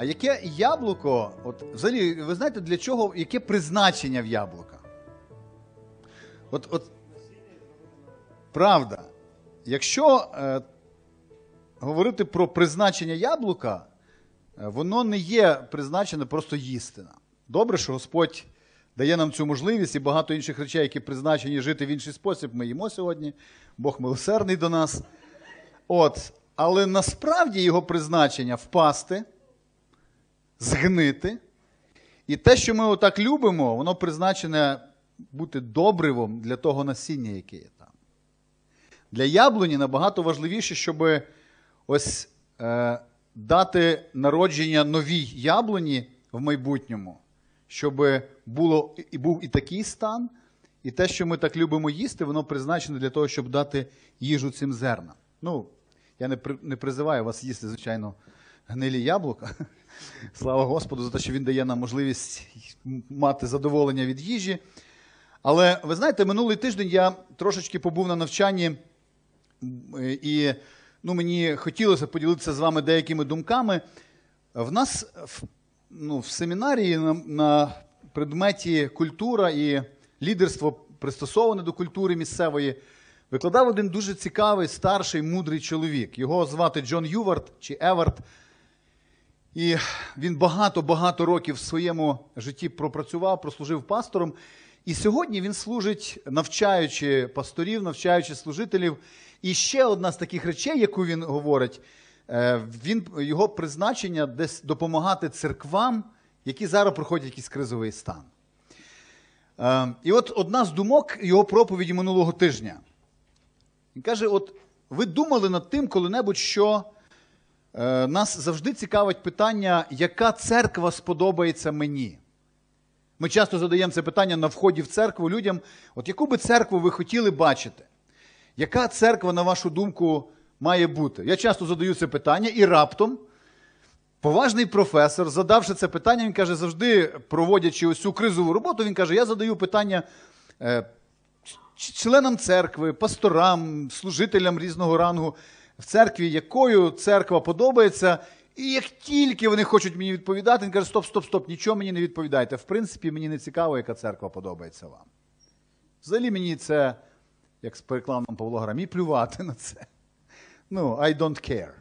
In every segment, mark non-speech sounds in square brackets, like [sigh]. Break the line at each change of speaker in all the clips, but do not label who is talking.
А яке яблуко, от взагалі, ви знаєте, для чого, яке призначення в яблука? От, от правда, якщо е, говорити про призначення яблука, е, воно не є призначене просто їсти. Добре, що Господь дає нам цю можливість і багато інших речей, які призначені жити в інший спосіб, ми їмо сьогодні. Бог милосердний до нас. От, але насправді його призначення впасти, згнити. І те, що ми отак любимо, воно призначене бути добривом для того насіння, яке є там. Для яблуні набагато важливіше, щоб ось е, дати народження новій яблуні в майбутньому, щоб було і був і такий стан, і те, що ми так любимо їсти, воно призначене для того, щоб дати їжу цим зернам. Ну, я не, при- не призиваю вас їсти, звичайно, гнилі яблука. Слава Господу за те, що він дає нам можливість мати задоволення від їжі. Але ви знаєте, минулий тиждень я трошечки побув на навчанні, і ну, мені хотілося поділитися з вами деякими думками. В нас в, ну, в семінарії на, на предметі культура і лідерство пристосоване до культури місцевої викладав один дуже цікавий, старший, мудрий чоловік. Його звати Джон Ювард чи Евард. І він багато-багато років в своєму житті пропрацював, прослужив пастором. І сьогодні він служить, навчаючи пасторів, навчаючи служителів. І ще одна з таких речей, яку він говорить, е, він, його призначення десь допомагати церквам, які зараз проходять якийсь кризовий стан. Е, І от одна з думок його проповіді минулого тижня. Він каже: от ви думали над тим коли-небудь, що нас завжди цікавить питання, яка церква сподобається мені. Ми часто задаємо це питання на вході в церкву людям: от яку би церкву ви хотіли бачити? Яка церква, на вашу думку, має бути? Я часто задаю це питання, і раптом поважний професор, задавши це питання, він каже, завжди проводячи ось цю кризову роботу, він каже: я задаю питання е, членам церкви, пасторам, служителям різного рангу в церкві, якою церква подобається. І як тільки вони хочуть мені відповідати, він каже: стоп, стоп, стоп, нічого мені не відповідайте. В принципі, мені не цікаво, яка церква подобається вам. Взагалі мені це, як з перекладом Павло Гра, мені плювати на це. Ну, I don't care.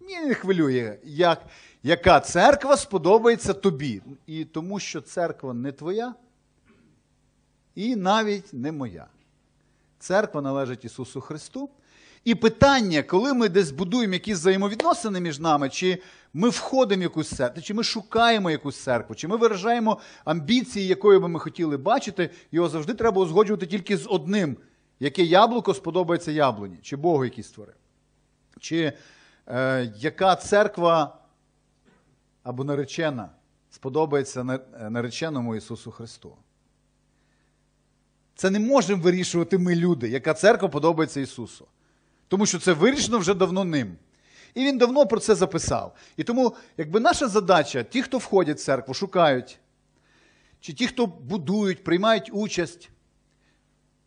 Мені не хвилює, як, яка церква сподобається тобі. І тому що церква не твоя, і навіть не моя. Церква належить Ісусу Христу. І питання, коли ми десь будуємо якісь взаємовідносини між нами, чи ми входимо в якусь церкву, чи ми шукаємо якусь церкву, чи ми виражаємо амбіції, якою би ми хотіли бачити, його завжди треба узгоджувати тільки з одним, яке яблуко сподобається яблуні, чи Богу, який створив. Чи е, яка церква або наречена сподобається е, нареченому Ісусу Христу. Це не можемо вирішувати ми, люди, яка церква подобається Ісусу. Тому що це вирішено вже давно ним. І він давно про це записав. І тому, якби наша задача, ті, хто входять в церкву, шукають, чи ті, хто будують, приймають участь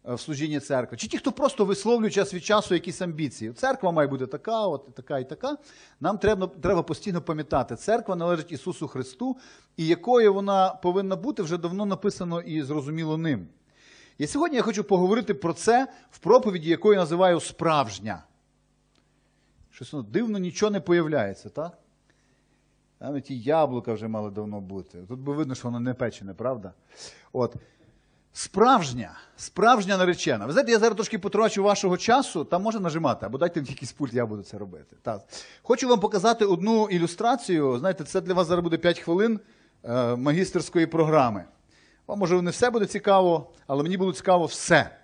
е, в служінні церкви, чи ті, хто просто висловлює час від часу якісь амбіції. Церква має бути така, от така і така. Нам треба, треба постійно пам'ятати, церква належить Ісусу Христу, і якою вона повинна бути, вже давно написано і зрозуміло ним. І сьогодні я хочу поговорити про це в проповіді, яку я називаю справжня. Щось ну, дивно нічого не появляється, так? Там ті яблука вже мали давно бути. Тут би видно, що воно не печене, правда? От. Справжня, справжня наречена. Ви знаєте, я зараз трошки потрачу вашого часу, там можна нажимати, або дайте мені якийсь пульт, я буду це робити. Так. Хочу вам показати одну ілюстрацію. Знаєте, це для вас зараз буде 5 хвилин е, магістерської програми. Вам, може, не все буде цікаво, але мені було цікаво все.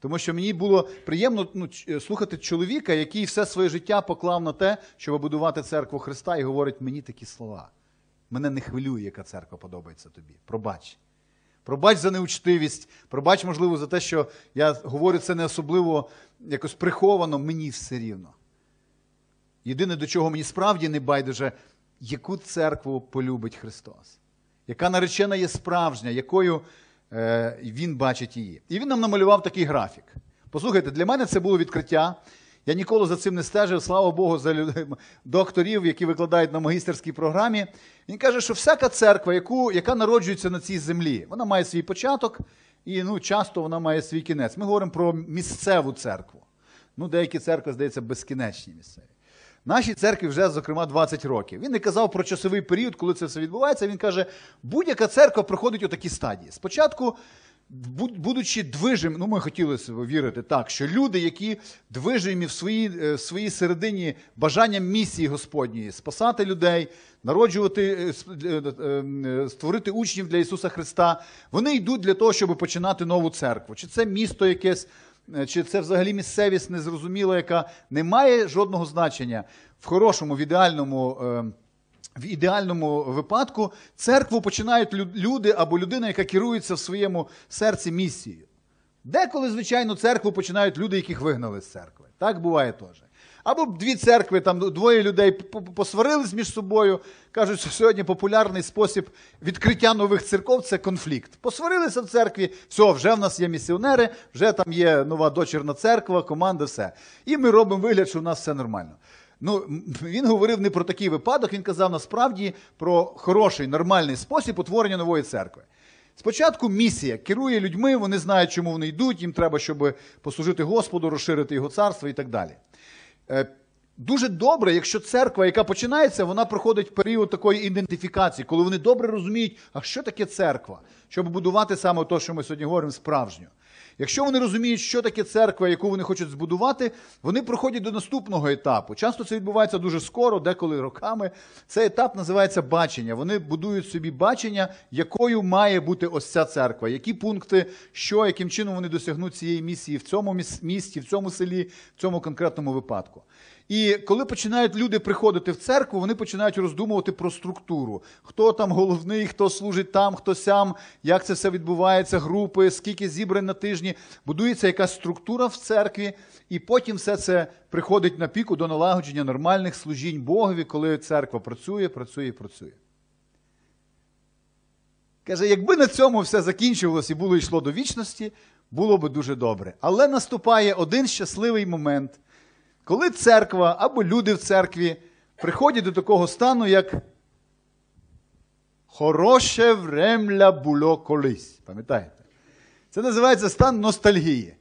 Тому що мені було приємно ну, слухати чоловіка, який все своє життя поклав на те, щоб будувати церкву Христа, і говорить мені такі слова. Мене не хвилює, яка церква подобається тобі. Пробач. Пробач за неучтивість, пробач, можливо, за те, що я говорю це не особливо якось приховано, мені все рівно. Єдине, до чого мені справді не байдуже, яку церкву полюбить Христос, яка наречена є справжня, якою е, він бачить її. І він нам намалював такий графік. Послухайте, для мене це було відкриття. Я ніколи за цим не стежив, слава Богу, за [laughs] докторів, які викладають на магістерській програмі. Він каже, що всяка церква, яку, яка народжується на цій землі, вона має свій початок і ну, часто вона має свій кінець. Ми говоримо про місцеву церкву. Ну, деякі церкви, здається, безкінечні місцеві. Нашій церкві вже, зокрема, 20 років. Він не казав про часовий період, коли це все відбувається. Він каже, будь-яка церква проходить у такі стадії. Спочатку, будучи движим, ну ми хотіли вірити так, що люди, які движимі в своїй, е, в своїй середині бажанням місії Господньої, спасати людей, народжувати, е, е, створити учнів для Ісуса Христа, вони йдуть для того, щоб починати нову церкву. Чи це місто якесь, чи це взагалі місцевість незрозуміла, яка не має жодного значення в хорошому, в ідеальному. е, в ідеальному випадку церкву починають люди або людина, яка керується в своєму серці місією. Деколи, звичайно, церкву починають люди, яких вигнали з церкви. Так буває теж. Або дві церкви, там двоє людей посварились між собою. Кажуть, що сьогодні популярний спосіб відкриття нових церков це конфлікт. Посварилися в церкві, все, вже в нас є місіонери, вже там є нова дочірна церква, команда, все. І ми робимо вигляд, що у нас все нормально. Ну, він говорив не про такий випадок, він казав насправді про хороший, нормальний спосіб утворення нової церкви. Спочатку місія керує людьми, вони знають, чому вони йдуть, їм треба, щоб послужити Господу, розширити його царство і так далі. Е, Дуже добре, якщо церква, яка починається, вона проходить період такої ідентифікації, коли вони добре розуміють, а що таке церква, щоб будувати саме те, що ми сьогодні говоримо, справжню. Якщо вони розуміють, що таке церква, яку вони хочуть збудувати, вони проходять до наступного етапу. Часто це відбувається дуже скоро, деколи роками. Цей етап називається бачення. Вони будують собі бачення, якою має бути ось ця церква, які пункти, що, яким чином вони досягнуть цієї місії в цьому міс- місті, в цьому селі, в цьому конкретному випадку. І коли починають люди приходити в церкву, вони починають роздумувати про структуру. Хто там головний, хто служить там, хто сям, як це все відбувається, групи, скільки зібрань на тижні. Будується якась структура в церкві, і потім все це приходить на піку до налагодження нормальних служінь Богові, коли церква працює, працює і працює. Каже, якби на цьому все закінчувалось і було йшло до вічності, було би дуже добре. Але наступає один щасливий момент, коли церква або люди в церкві приходять до такого стану, як хороше времля було колись. Пам'ятаєте? Це називається стан ностальгії.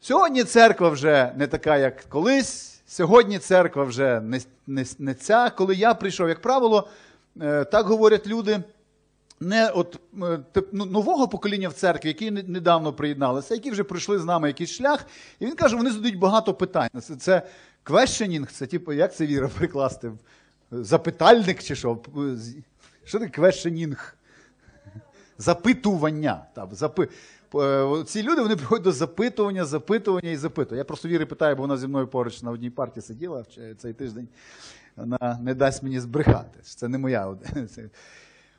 Сьогодні церква вже не така, як колись. Сьогодні церква вже не, не, не ця. Коли я прийшов, як правило, е, так говорять люди. Не от е, ну, нового покоління в церкві, які недавно приєдналися, які вже пройшли з нами якийсь шлях, і він каже, вони задають багато питань. Це, це questioning, це типу, як це віра прикласти? Запитальник чи що? Що таке questioning? Запитування. Так, запи... Е, Ці люди вони приходять до запитування, запитування і запитування. Я просто віри питаю, бо вона зі мною поруч на одній парті сиділа цей тиждень. Вона не дасть мені збрехати. Це не моя. [laughs]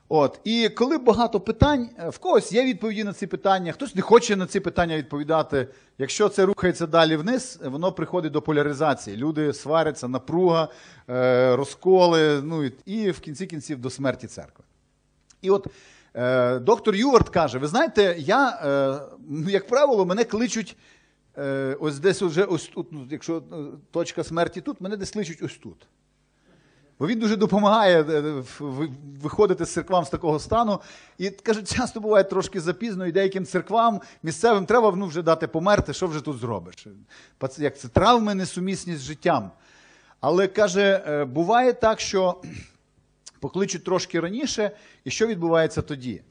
От, і коли багато питань, е, в когось є відповіді на ці питання, хтось не хоче на ці питання відповідати. Якщо це рухається далі вниз, воно приходить до поляризації. Люди сваряться, напруга, е, розколи, ну і, в кінці кінців до смерті церкви. І от е, доктор Ювард каже: ви знаєте, я, ну, як правило, мене кличуть ось десь уже ось тут, ну, якщо точка смерті тут, мене десь кличуть ось тут. Бо він дуже допомагає е, ви- виходити з церквам з такого стану. І каже, часто буває трошки запізно, і деяким церквам місцевим треба ну, вже дати померти, що вже тут зробиш. Як це травми несумісні з життям. Але каже, е, буває так, що [clears throat] покличуть трошки раніше, і що відбувається тоді?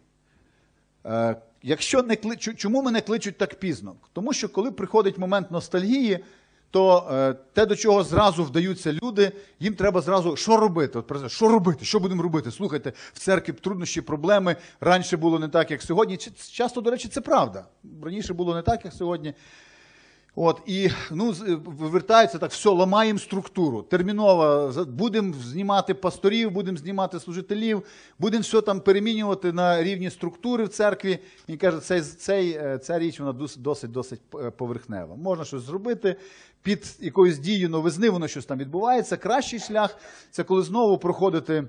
Е, Якщо не кли... чу- Чому мене кличуть так пізно? Тому що коли приходить момент ностальгії, то е, те, до чого зразу вдаються люди, їм треба зразу що робити? От, що робити? Що будемо робити? Слухайте, в церкві труднощі, проблеми. Раніше було не так, як сьогодні. Часто, до речі, це правда. Раніше було не так, як сьогодні. От, і ну, з- так, все, ламаємо структуру. Терміново будемо знімати пасторів, будемо знімати служителів, будемо все там перемінювати на рівні структури в церкві. Він каже, цей, цей, е, ця річ вона дос- досить досить е, поверхнева. Можна щось зробити під якоюсь дією новизни, воно щось там відбувається. Кращий шлях це коли знову проходити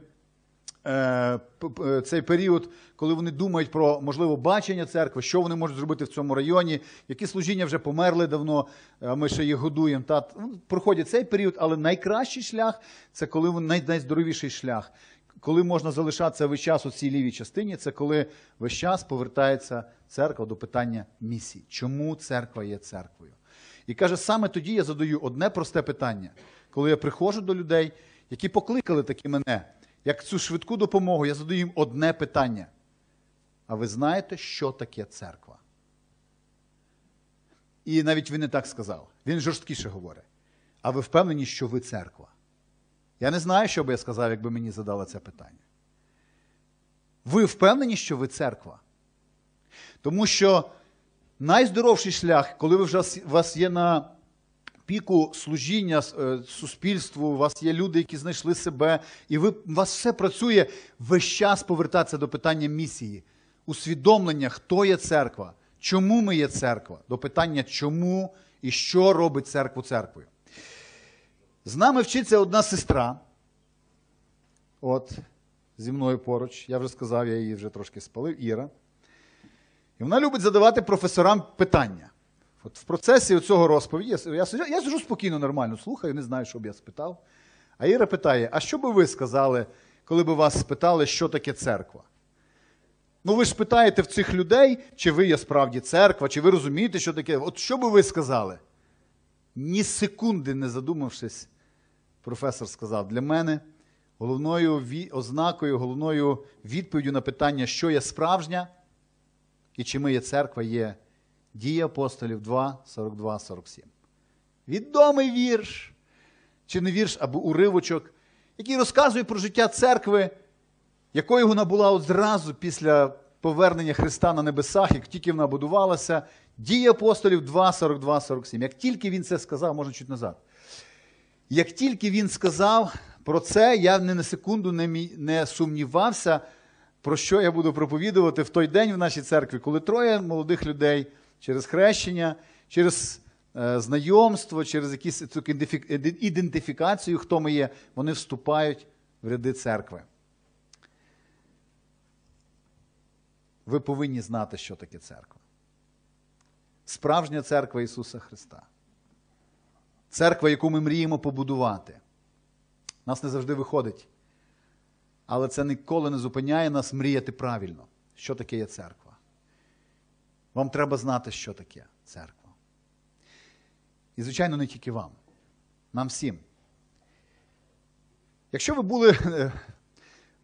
цей період, коли вони думають про можливо бачення церкви, що вони можуть зробити в цьому районі, які служіння вже померли давно, ми ще їх годуємо. Та ну, проходять цей період, але найкращий шлях це коли най, найздоровіший шлях. Коли можна залишатися весь час у цій лівій частині, це коли весь час повертається церква до питання місії. Чому церква є церквою? І каже, саме тоді я задаю одне просте питання, коли я приходжу до людей, які покликали таки мене, як цю швидку допомогу, я задаю їм одне питання. А ви знаєте, що таке церква? І навіть він не так сказав. Він жорсткіше говорить. А ви впевнені, що ви церква? Я не знаю, що би я сказав, якби мені задали це питання. Ви впевнені, що ви церква? Тому що найздоровший шлях, коли ви вже у вас є на піку служіння е, суспільству, у вас є люди, які знайшли себе, і ви, у вас все працює весь час повертатися до питання місії, усвідомлення, хто є церква, чому ми є церква, до питання, чому і що робить церкву церквою. З нами вчиться одна сестра. От, зі мною поруч. Я вже сказав, я її вже трошки спалив, Іра. І вона любить задавати професорам питання. От в процесі цього розповіді я, сиджу- я сиджу спокійно, нормально слухаю, не знаю, що б я спитав. А Іра питає: а що би ви сказали, коли б вас спитали, що таке церква? Ну, ви ж питаєте в цих людей, чи ви є справді церква, чи ви розумієте, що таке. От що би ви сказали? Ні секунди не задумавшись, професор сказав, для мене головною ознакою, головною відповіддю на питання, що є справжня і чи ми є церква, є дії апостолів 2, 42, 47. Відомий вірш, чи не вірш, або уривочок, який розказує про життя церкви, якою вона була от зразу після повернення Христа на небесах, як тільки вона будувалася, дії апостолів 2, 42, 47. Як тільки він це сказав, можна чуть назад. Як тільки він сказав про це, я ні на секунду не, не сумнівався, про що я буду проповідувати в той день в нашій церкві, коли троє молодих людей через хрещення, через е, знайомство, через якісь цю ідентифікацію, хто ми є, вони вступають в ряди церкви. Ви повинні знати, що таке церква. Справжня церква Ісуса Христа. Церква, яку ми мріємо побудувати. Нас не завжди виходить. Але це ніколи не зупиняє нас мріяти правильно, що таке є церква. Вам треба знати, що таке церква. І, звичайно, не тільки вам, нам всім. Якщо ви були е,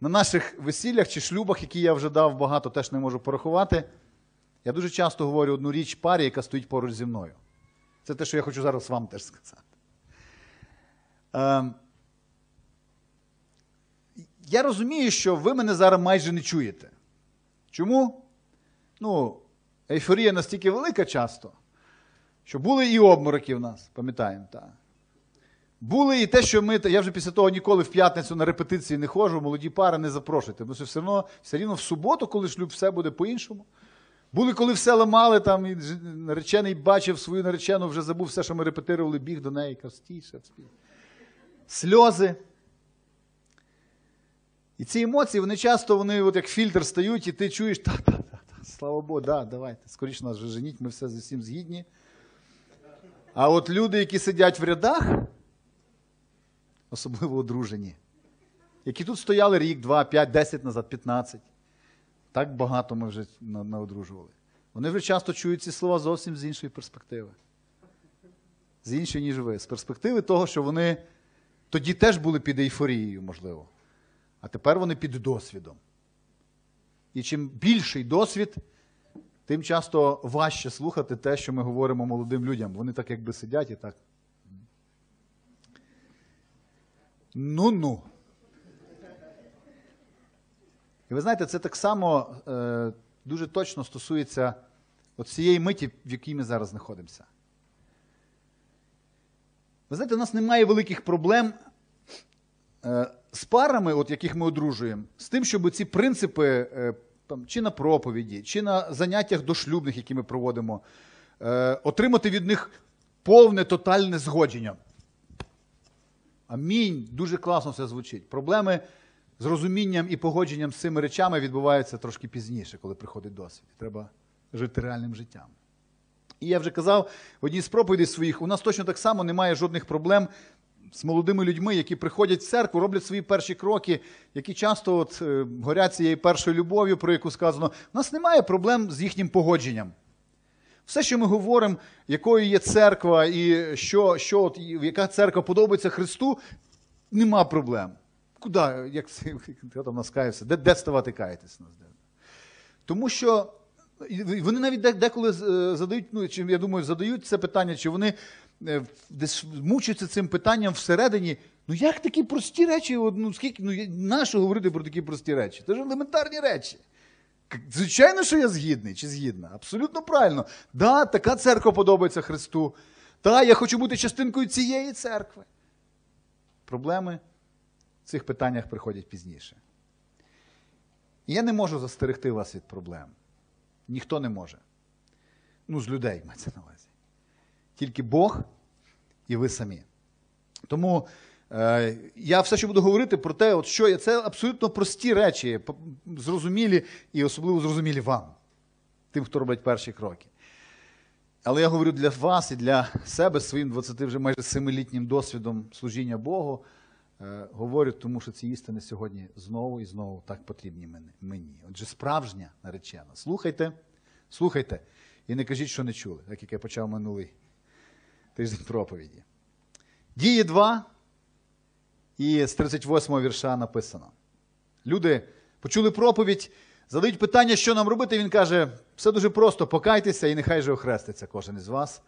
на наших весіллях чи шлюбах, які я вже дав багато, теж не можу порахувати, я дуже часто говорю одну річ парі, яка стоїть поруч зі мною. Це те, що я хочу зараз вам теж сказати. Ем, я розумію, що ви мене зараз майже не чуєте. Чому? Ну, ейфорія настільки велика часто, що були і обмороки в нас, пам'ятаємо, так. Були і те, що ми. Я вже після того ніколи в п'ятницю на репетиції не ходжу, молоді пари не запрошуйте. Тому що все одно, все рівно в суботу, коли шлюб, все буде по-іншому. Були, коли все ламали, там і наречений бачив свою наречену, вже забув все, що ми репетирували, біг до неї, стій. Сльози. І ці емоції, вони часто вони от як фільтр стають, і ти чуєш, та, та, та, та, слава Богу, да, давайте, скоріше нас вже женіть, ми все з усім згідні. А от люди, які сидять в рядах, особливо одружені, які тут стояли рік, два, п'ять, десять назад, п'ятнадцять. Так багато ми вже на- наодружували. Вони вже часто чують ці слова зовсім з іншої перспективи. З іншої, ніж ви. З перспективи того, що вони тоді теж були під ейфорією, можливо. А тепер вони під досвідом. І чим більший досвід, тим часто важче слухати те, що ми говоримо молодим людям. Вони так якби сидять і так. Ну-ну. І ви знаєте, це так само е, дуже точно стосується от цієї миті, в якій ми зараз знаходимося. Ви знаєте, у нас немає великих проблем е, з парами, от яких ми одружуємо, з тим, щоб ці принципи е, там, чи на проповіді, чи на заняттях дошлюбних, які ми проводимо, е, отримати від них повне тотальне згодження. Амінь. Дуже класно все звучить. Проблеми з розумінням і погодженням з цими речами відбувається трошки пізніше, коли приходить досвід. Треба жити реальним життям. І я вже казав в одній з проповідей своїх, у нас точно так само немає жодних проблем з молодими людьми, які приходять в церкву, роблять свої перші кроки, які часто от, е, горять цією першою любов'ю, про яку сказано. У нас немає проблем з їхнім погодженням. Все, що ми говоримо, якою є церква, і що, що от, яка церква подобається Христу, нема проблем. Куди, як хто [laughs] там нас? Де, де ставати каятись нас? Тому що вони навіть деколи е, задають, ну я думаю, задають це питання, чи вони десь мучаться цим питанням всередині. Ну як такі прості речі? Ну скільки ну нащо говорити про такі прості речі? Це ж елементарні речі. Звичайно, що я згідний чи згідна. Абсолютно правильно. Да, така церква подобається Христу. Та, я хочу бути частинкою цієї церкви. Проблеми в цих питаннях приходять пізніше. Я не можу застерегти вас від проблем. Ніхто не може. Ну, з людей мається на увазі. Тільки Бог і ви самі. Тому е, я все, що буду говорити про те, от що є, це абсолютно прості речі, зрозумілі і особливо зрозумілі вам, тим, хто робить перші кроки. Але я говорю для вас і для себе своїм 20 вже майже 7-літнім досвідом служіння Богу. Е, говорю, тому що ці істини сьогодні знову і знову так потрібні мені. Отже, справжня наречена. Слухайте, слухайте, і не кажіть, що не чули, як я почав минулий тиждень проповіді. Дії 2, і з 38 вірша написано. Люди почули проповідь, задають питання, що нам робити. Він каже: все дуже просто, покайтеся і нехай же охреститься кожен із вас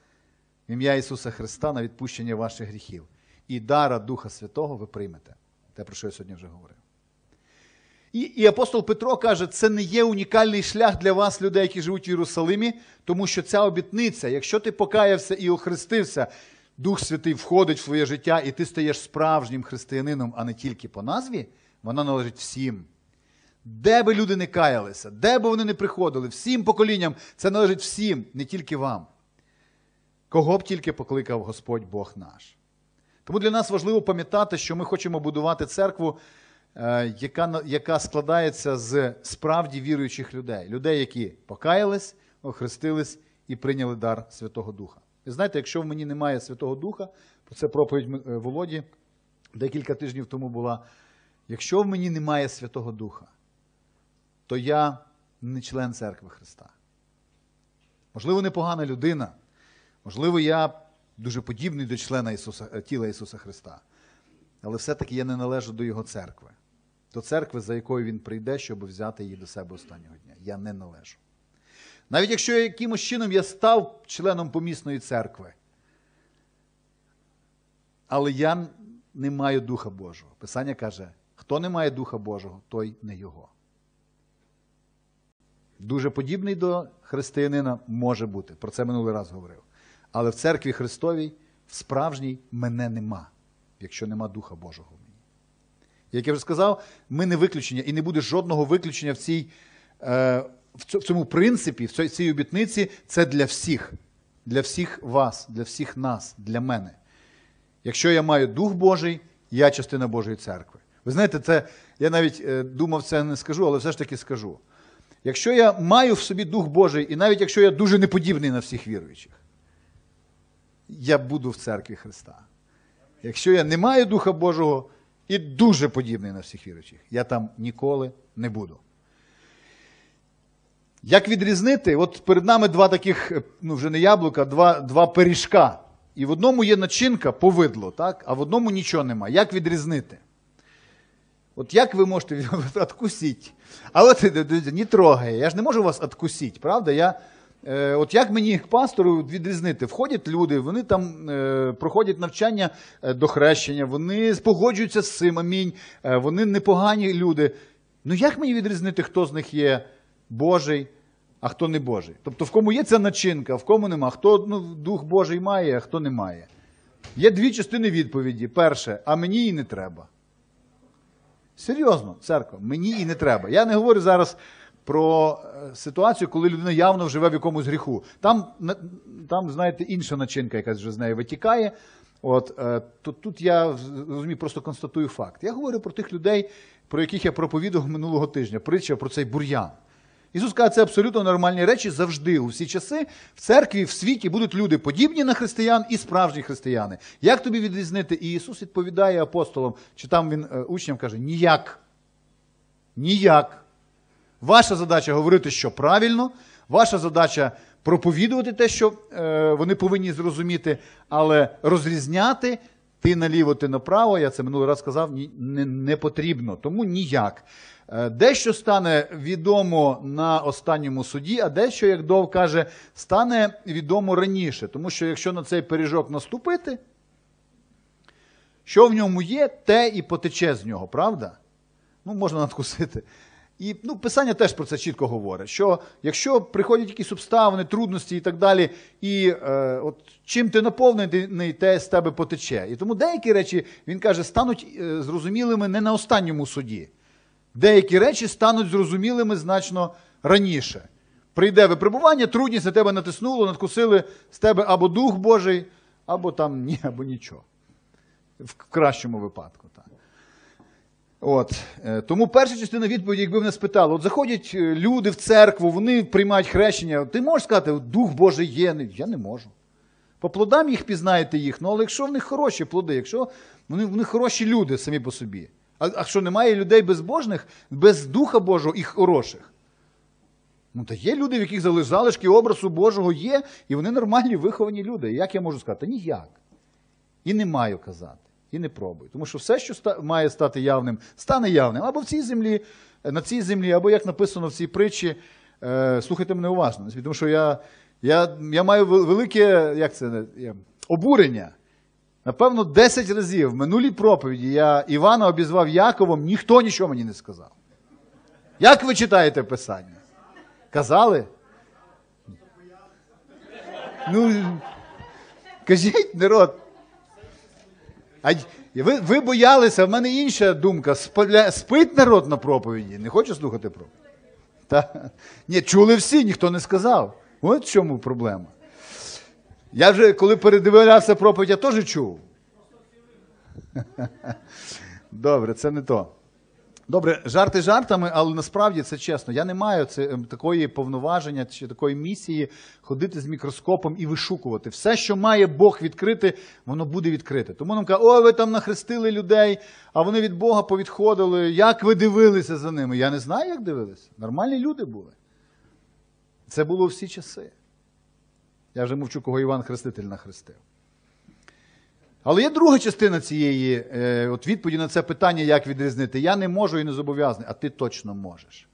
в ім'я Ісуса Христа на відпущення ваших гріхів. І дара Духа Святого ви приймете. Те, про що я сьогодні вже говорив. І, і апостол Петро каже, це не є унікальний шлях для вас, людей, які живуть в Єрусалимі, тому що ця обітниця, якщо ти покаявся і охрестився, Дух Святий входить в твоє життя, і ти стаєш справжнім християнином, а не тільки по назві, вона належить всім. Де би люди не каялися, де би вони не приходили, всім поколінням, це належить всім, не тільки вам. Кого б тільки покликав Господь Бог наш. Тому для нас важливо пам'ятати, що ми хочемо будувати церкву, яка, яка складається з справді віруючих людей. Людей, які покаялись, охрестились і прийняли дар Святого Духа. І знаєте, якщо в мені немає Святого Духа, про це проповідь е, Володі декілька тижнів тому була. Якщо в мені немає Святого Духа, то я не член церкви Христа. Можливо, непогана людина. Можливо, я дуже подібний до члена Ісуса, е, тіла Ісуса Христа. Але все-таки я не належу до Його церкви. До церкви, за якою Він прийде, щоб взяти її до себе останнього дня. Я не належу. Навіть якщо якимось чином я став членом помісної церкви, але я не маю Духа Божого. Писання каже: хто не має Духа Божого, той не його. Дуже подібний до християнина може бути. Про це минулий раз говорив. Але в церкві Христовій, в справжній, мене нема, якщо нема Духа Божого. Як я вже сказав, ми не виключення, і не буде жодного виключення в, цій, е, в цьому принципі, в цій- обітниці. Це для всіх, для всіх вас, для всіх нас, для мене. Якщо я маю Дух Божий, я частина Божої церкви. Ви знаєте, це я навіть е, думав, це не скажу, але все ж таки скажу. Якщо я маю в собі Дух Божий, і навіть якщо я дуже неподібний на всіх віруючих, я буду в церкві Христа. Якщо я не маю Духа Божого і дуже подібний на всіх віруючих, я там ніколи не буду. Як відрізнити? От перед нами два таких, е, ну вже не яблука, два, два пиріжка. І в одному є начинка, повидло, так? а в одному нічого нема. Як відрізнити? От як ви можете [laughs] відкусити? А от не трогає. Я ж не можу вас відкусити, правда? Я, от як мені, як пастору, відрізнити? Входять люди, вони там е, проходять навчання е, до хрещення, вони погоджуються з цим, амінь. Е, вони непогані люди. Ну як мені відрізнити, хто з них є Божий, а хто не Божий? Тобто, в кому є ця начинка, в кому нема, хто ну, Дух Божий має, а хто не має. Є дві частини відповіді. Перше, а мені і не треба. Серйозно, церква, мені і не треба. Я не говорю зараз про е, ситуацію, коли людина явно живе в якомусь гріху. Там, там знаєте, інша начинка, якась вже з неї витікає. От, е, то, тут я розумію, просто констатую факт. Я говорю про тих людей, про яких я проповідував минулого тижня, притча про цей бур'ян. Ісус каже, це абсолютно нормальні речі завжди, у всі часи в церкві, в світі будуть люди подібні на християн і справжні християни. Як тобі відрізнити? І Ісус відповідає апостолам, чи там він е, учням каже: ніяк. Ніяк. Ваша задача говорити, що правильно, ваша задача проповідувати те, що е, вони повинні зрозуміти, але розрізняти ти наліво, ти направо, я це минулий раз сказав, ні, не, не потрібно. Тому ніяк. Е, Дещо стане відомо на останньому суді, а дещо, як Дов каже, стане відомо раніше. Тому що якщо на цей пиріжок наступити, що в ньому є, те і потече з нього, правда? Ну, можна надкусити. І ну, Писання теж про це чітко говорить, що якщо приходять якісь обставини, трудності і так далі, і е, от чим ти наповнений, те з тебе потече. І тому деякі речі, він каже, стануть е, зрозумілими не на останньому суді. Деякі речі стануть зрозумілими значно раніше. Прийде випробування, трудність на тебе натиснуло, надкусили з тебе або Дух Божий, або там ні, або нічого. В кращому випадку. так. От. е, Тому перша частина відповіді, якби мене спитали, от заходять е, люди в церкву, вони приймають хрещення. Ти можеш сказати, Дух Божий є? Я не можу. По плодам їх пізнаєте їх, ну але якщо в них хороші плоди, якщо вони, в хороші люди самі по собі. А, а що немає людей безбожних, без Духа Божого і хороших? Ну, та є люди, в яких зали- залишки образу Божого є, і вони нормальні, виховані люди. Як я можу сказати? Та ніяк. І не маю казати, і не пробую. Тому що все, що має стати явним, стане явним. Або в цій землі, е, на цій землі, або як написано в цій притчі, е, слухайте мене уважно. Тому що я, я, я маю велике як це, обурення. Напевно, 10 разів в минулій проповіді я Івана обізвав Яковом, ніхто нічого мені не сказав. Як ви читаєте Писання? Казали? Ну, кажіть, народ. А ви, ви боялися, в мене інша думка. Спить народ на проповіді. Не хочу слухати проповідь. Та? Ні, чули всі, ніхто не сказав. От в чому проблема. Я вже, коли передивлявся проповідь, я теж чув. [laughs] Добре, це не то. Добре, жарти жартами, але насправді це чесно. Я не маю це, ем, такої повноваження чи такої місії ходити з мікроскопом і вишукувати. Все, що має Бог відкрити, воно буде відкрите. Тому нам кажуть, о, ви там нахрестили людей, а вони від Бога повідходили. Як ви дивилися за ними? Я не знаю, як дивилися. Нормальні люди були. Це було всі часи. Я вже мовчу, кого Іван Хреститель нахрестив. Але є друга частина цієї е, от відповіді на це питання, як відрізнити. Я не можу і не зобов'язаний, а ти точно можеш.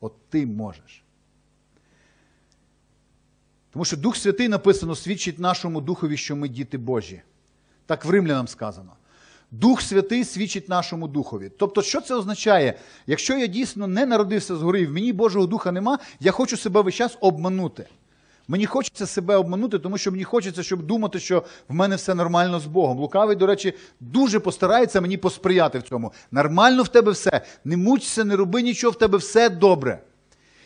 От ти можеш. Тому що Дух Святий написано свідчить нашому Духові, що ми діти Божі. Так в римлянам сказано. Дух Святий свідчить нашому Духові. Тобто, що це означає? Якщо я дійсно не народився згори, і в мені Божого Духа нема, я хочу себе весь час обманути. Мені хочеться себе обманути, тому що мені хочеться, щоб думати, що в мене все нормально з Богом. Лукавий, до речі, дуже постарається мені посприяти в цьому. Нормально в тебе все. Не мучся, не роби нічого, в тебе все добре.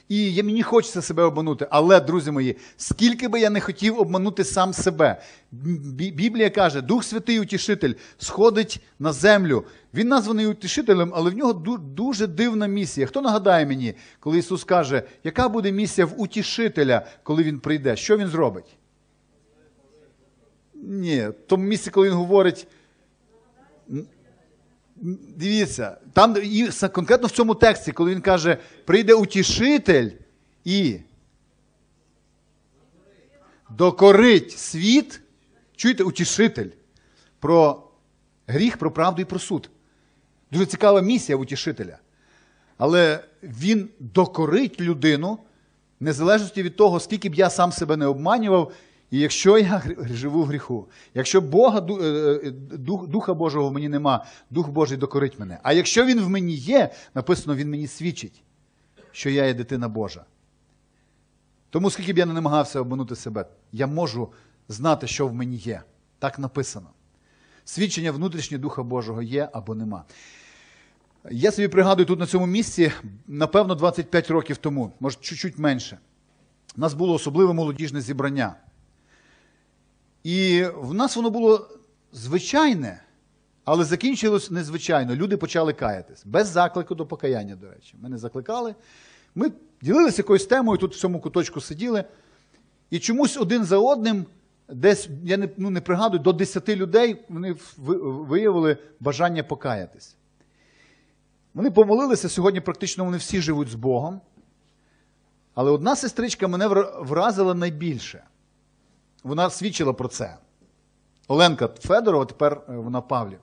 І мені хочеться себе обманути. Але, друзі мої, скільки би я не хотів обманути сам себе. Біблія каже, Дух Святий Утішитель сходить на землю. Він названий утішителем, але в нього дуже дивна місія. Хто нагадає мені, коли Ісус каже, яка буде місія в утішителя, коли Він прийде? Що він зробить? Ні, в тому місці, коли він говорить. Дивіться, там і конкретно в цьому тексті, коли він каже, прийде утішитель і докорить світ, чуєте, утішитель про гріх, про правду і про суд. Дуже цікава місія утішителя. Але він докорить людину, незалежності від того, скільки б я сам себе не обманював, і якщо я живу в гріху, якщо Бога, е, е, Дух, Духа Божого в мені нема, Дух Божий докорить мене. А якщо він в мені є, написано, він мені свідчить, що я є дитина Божа. Тому скільки б я не намагався обманути себе, я можу знати, що в мені є. Так написано. Свідчення внутрішнє Духа Божого є або нема. Я собі пригадую тут на цьому місці, напевно, 25 років тому, може, чуть-чуть менше. У нас було особливе молодіжне зібрання. І в нас воно було звичайне, але закінчилось незвичайно. Люди почали каятись. Без заклику до покаяння, до речі. Ми не закликали. Ми ділилися якоюсь темою, тут в цьому куточку сиділи. І чомусь один за одним, десь, я не, ну, не пригадую, до 10 людей вони виявили бажання покаятись. Вони помолилися, сьогодні практично вони всі живуть з Богом. Але одна сестричка мене вразила найбільше. Вона свідчила про це. Оленка Федорова, тепер е, вона Павлів.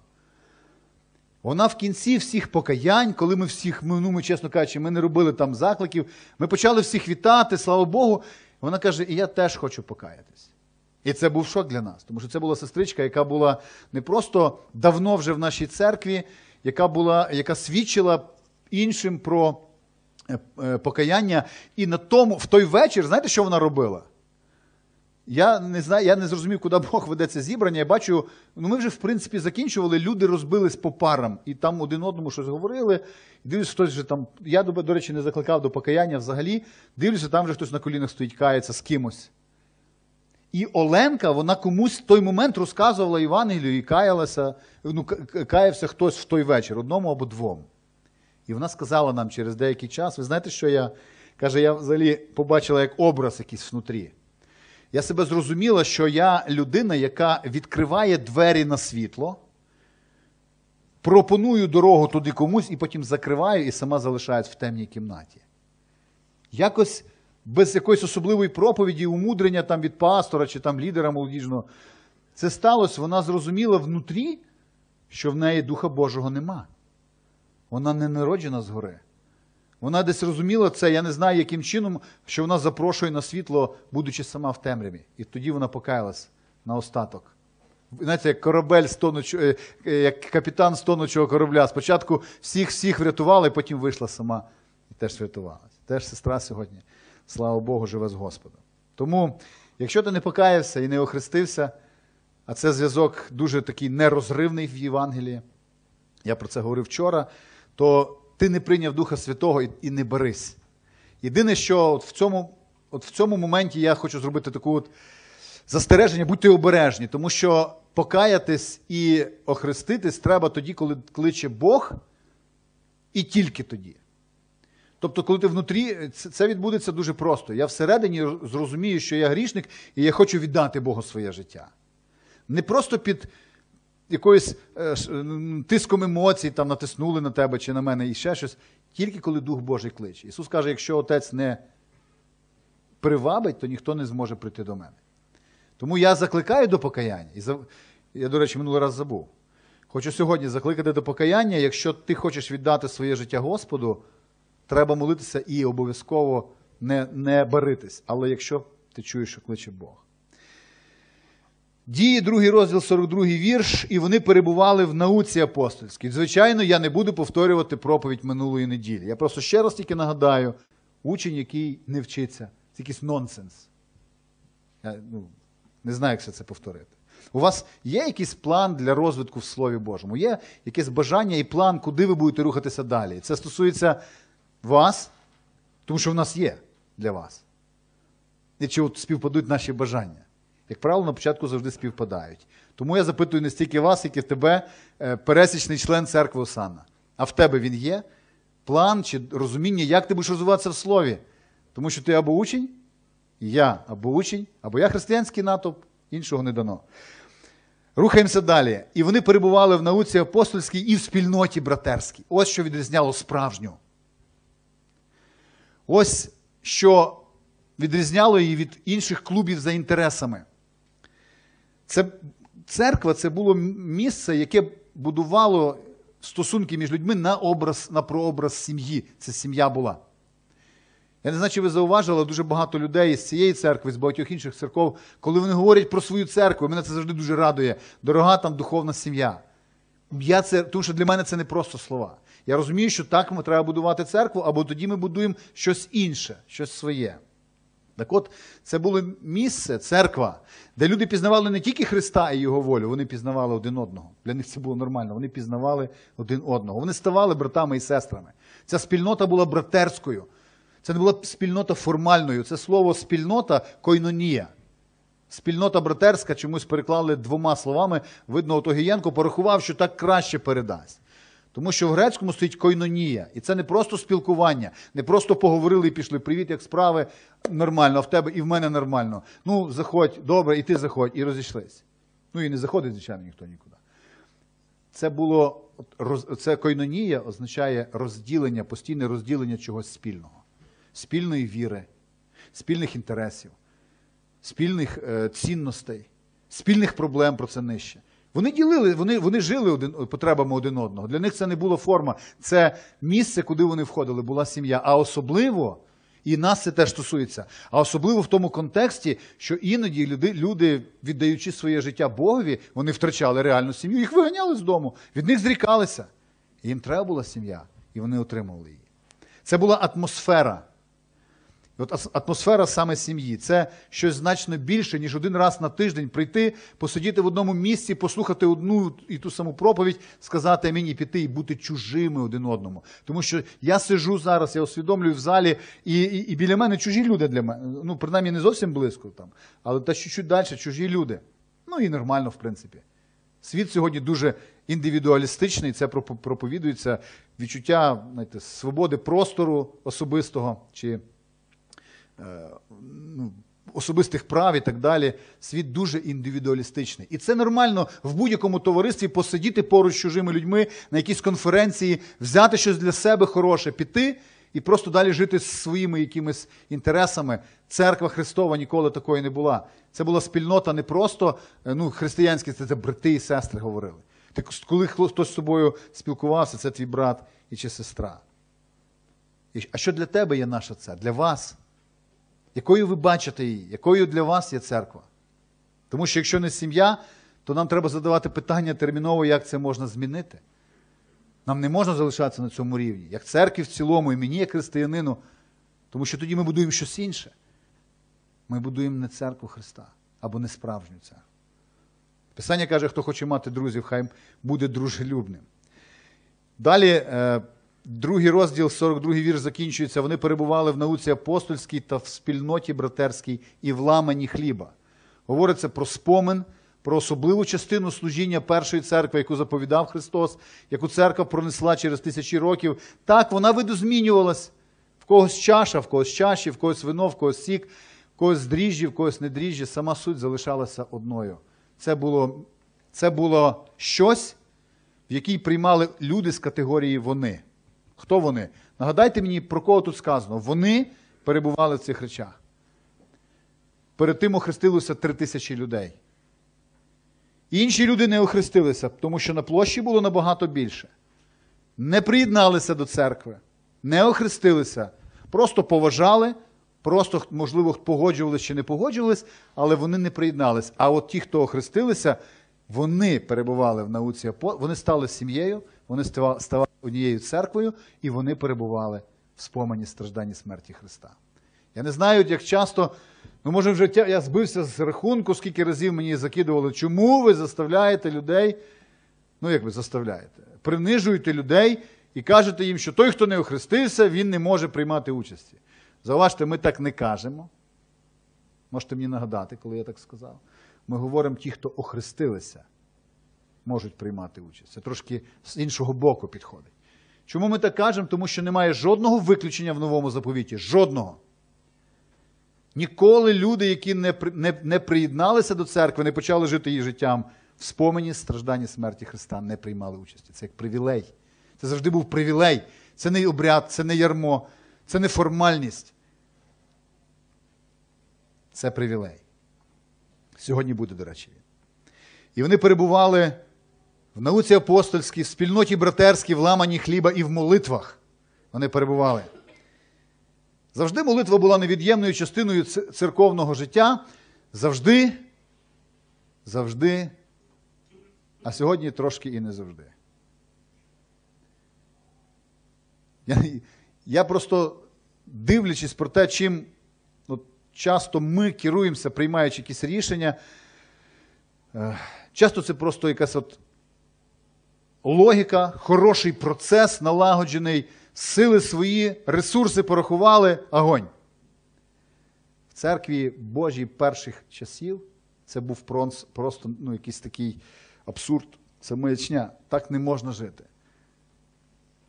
Вона в кінці всіх покаянь, коли ми всіх, ну ми чесно кажучи, ми не робили там закликів, ми почали всіх вітати, слава Богу. Вона каже: і я теж хочу покаятись. І це був шок для нас, тому що це була сестричка, яка була не просто давно вже в нашій церкві, яка була, яка свідчила іншим про е, е, покаяння. І на тому, в той вечір, знаєте, що вона робила? Я не знаю, я не зрозумів, куди Бог веде це зібрання. Я бачу, ну ми вже в принципі закінчували, люди розбились по парам і там один одному щось говорили. Дивлюсь, хтось вже там. Я до речі, не закликав до покаяння взагалі. Дивлюся, там вже хтось на колінах стоїть, кається з кимось. І Оленка, вона комусь в той момент розказувала Євангелію і каялася, ну, каявся хтось в той вечір, одному або двом. І вона сказала нам через деякий час: ви знаєте, що я каже, я взагалі побачила як образ якийсь внутрі. Я себе зрозуміла, що я людина, яка відкриває двері на світло, пропоную дорогу туди комусь і потім закриваю і сама залишаюсь в темній кімнаті. Якось без якоїсь особливої проповіді, умудрення там від пастора чи там лідера молодіжного. Це сталося, вона зрозуміла внутрі, що в неї Духа Божого нема. Вона не народжена згори. Вона десь розуміла це, я не знаю, яким чином, що вона запрошує на світло, будучи сама в темряві. І тоді вона покаялась на остаток. Знаєте, як корабель тонучого, е, е, як капітан з тонучого корабля. Спочатку всіх всіх врятувала, і потім вийшла сама і теж врятувалася. Теж сестра сьогодні, слава Богу, живе з Господом. Тому, якщо ти не покаявся і не охрестився, а це зв'язок дуже такий нерозривний в Євангелії, я про це говорив вчора, то ти не прийняв Духа Святого і, не берись. Єдине, що от в, цьому, от в цьому моменті я хочу зробити таку от застереження, будьте обережні, тому що покаятись і охреститись треба тоді, коли кличе Бог, і тільки тоді. Тобто, коли ти внутрі, це відбудеться дуже просто. Я всередині зрозумію, що я грішник, і я хочу віддати Богу своє життя. Не просто під якоюсь е, тиском емоцій, там натиснули на тебе чи на мене і ще щось, тільки коли Дух Божий кличе. Ісус каже, якщо Отець не привабить, то ніхто не зможе прийти до мене. Тому я закликаю до покаяння. Я, до речі, минулий раз забув. Хочу сьогодні закликати до покаяння. Якщо ти хочеш віддати своє життя Господу, треба молитися і обов'язково не, не баритись. Але якщо ти чуєш, що кличе Бог. Дії, другий розділ, 42 вірш, і вони перебували в науці апостольській. Звичайно, я не буду повторювати проповідь минулої неділі. Я просто ще раз тільки нагадаю: учень, який не вчиться, це якийсь нонсенс. Я ну, не знаю, як все це повторити. У вас є якийсь план для розвитку в Слові Божому? Є якесь бажання і план, куди ви будете рухатися далі? Це стосується вас, тому що в нас є для вас. І чи от співпадуть наші бажання? Як правило, на початку завжди співпадають. Тому я запитую не стільки вас, як і тебе, е, пересічний член церкви Осанна. А в тебе він є? План чи розуміння, як ти будеш розвиватися в слові? Тому що ти або учень, я або учень, або я християнський натовп, іншого не дано. Рухаємося далі. І вони перебували в науці апостольській і в спільноті братерській. Ось що відрізняло справжню. Ось що відрізняло її від інших клубів за інтересами. Це, церква це було місце, яке будувало стосунки між людьми на образ, на прообраз сім'ї. Це сім'я була. Я не знаю, чи ви зауважили, дуже багато людей з цієї церкви, з багатьох інших церков, коли вони говорять про свою церкву, мене це завжди дуже радує. Дорога там духовна сім'я. Я це, тому що для мене це не просто слова. Я розумію, що так ми треба будувати церкву, або тоді ми будуємо щось інше, щось своє. Так от, це було місце, церква, де люди пізнавали не тільки Христа і Його волю, вони пізнавали один одного. Для них це було нормально. Вони пізнавали один одного. Вони ставали братами і сестрами. Ця спільнота була братерською. Це не була спільнота формальною. Це слово спільнота койнонія. Спільнота братерська чомусь переклали двома словами. Видно, Отогієнко порахував, що так краще передасть. Тому що в грецькому стоїть койнонія. І це не просто спілкування, не просто поговорили і пішли. Привіт, як справи, нормально, а в тебе і в мене нормально. Ну, заходь, добре, і ти заходь, і розійшлись. Ну і не заходить, звичайно, ніхто нікуди. Це було це койнонія означає розділення, постійне розділення чогось спільного, спільної віри, спільних інтересів, спільних е, цінностей, спільних проблем про це нижче. Вони ділили, вони, вони жили один, потребами один одного. Для них це не була форма, це місце, куди вони входили, була сім'я. А особливо, і нас це теж стосується, а особливо в тому контексті, що іноді люди, люди, віддаючи своє життя Богові, вони втрачали реальну сім'ю, їх виганяли з дому, від них зрікалися. І їм треба була сім'я, і вони отримували її. Це була атмосфера. От атмосфера саме сім'ї це щось значно більше, ніж один раз на тиждень прийти, посидіти в одному місці, послухати одну і ту саму проповідь, сказати амінь і піти і бути чужими один одному. Тому що я сижу зараз, я усвідомлюю в залі, і, і, і біля мене чужі люди для мене. Ну, принаймні, не зовсім близько там, але та чуть-чуть далі чужі люди. Ну і нормально, в принципі. Світ сьогодні дуже індивідуалістичний, це пропо- проповідується відчуття знаєте, свободи простору особистого чи ну, особистих прав і так далі. Світ дуже індивідуалістичний. І це нормально в будь-якому товаристві посидіти поруч з чужими людьми на якійсь конференції, взяти щось для себе хороше, піти і просто далі жити з своїми якимись інтересами. Церква Христова ніколи такої не була. Це була спільнота не просто е, ну, християнські, це, це брати і сестри говорили. Так коли хто- хтось з тобою спілкувався, це твій брат і чи сестра. А що для тебе є наша церква? Для вас? Якою ви бачите її? Якою для вас є церква? Тому що якщо не сім'я, то нам треба задавати питання терміново, як це можна змінити. Нам не можна залишатися на цьому рівні, як церкві в цілому, і мені, як християнину, тому що тоді ми будуємо щось інше. Ми будуємо не церкву Христа або не справжню церкву. Писання каже, хто хоче мати друзів, хай буде дружелюбним. Далі, е, другий розділ, 42 вірш закінчується. Вони перебували в науці апостольській та в спільноті братерській і в ламані хліба. Говориться про спомин, про особливу частину служіння першої церкви, яку заповідав Христос, яку церква пронесла через тисячі років. Так, вона видозмінювалась. В когось чаша, в когось чаші, в когось вино, в когось сік, в когось дріжджі, в когось не дріжджі. Сама суть залишалася одною. Це було, це було щось, в якій приймали люди з категорії вони. Хто вони? Нагадайте мені, про кого тут сказано. Вони перебували в цих речах. Перед тим охрестилося три тисячі людей. Інші люди не охрестилися, тому що на площі було набагато більше. Не приєдналися до церкви, не охрестилися, просто поважали, просто, можливо, погоджувались чи не погоджувались, але вони не приєднались. А от ті, хто охрестилися, вони перебували в науці вони стали сім'єю, вони ставали однією церквою, і вони перебували в спомені страждання смерті Христа. Я не знаю, як часто, ну може вже я збився з рахунку, скільки разів мені закидували, чому ви заставляєте людей, ну як ви заставляєте, принижуєте людей і кажете їм, що той, хто не охрестився, він не може приймати участі. Зауважте, ми так не кажемо. Можете мені нагадати, коли я так сказав. Ми говоримо ті, хто охрестилися, можуть приймати участь. Це трошки з іншого боку підходить. Чому ми так кажемо? Тому що немає жодного виключення в новому заповіті. Жодного. Ніколи люди, які не, не, не приєдналися до церкви, не почали жити її життям в спомені страждання смерті Христа, не приймали участі. Це як привілей. Це завжди був привілей. Це не обряд, це не ярмо, це не формальність. Це привілей. Сьогодні буде, до речі. він. І вони перебували в науці апостольській, в спільноті братерській, в ламані хліба і в молитвах. Вони перебували. Завжди молитва була невід'ємною частиною церковного життя. Завжди, завжди, а сьогодні трошки і не завжди. Я, я просто дивлячись про те, чим от, часто ми керуємося, приймаючи якісь рішення, е, часто це просто якась от логіка, хороший процес, налагоджений, сили свої, ресурси порахували, огонь. В церкві Божій перших часів Це був просто ну, якийсь такий абсурд. Це маячня. Так не можна жити.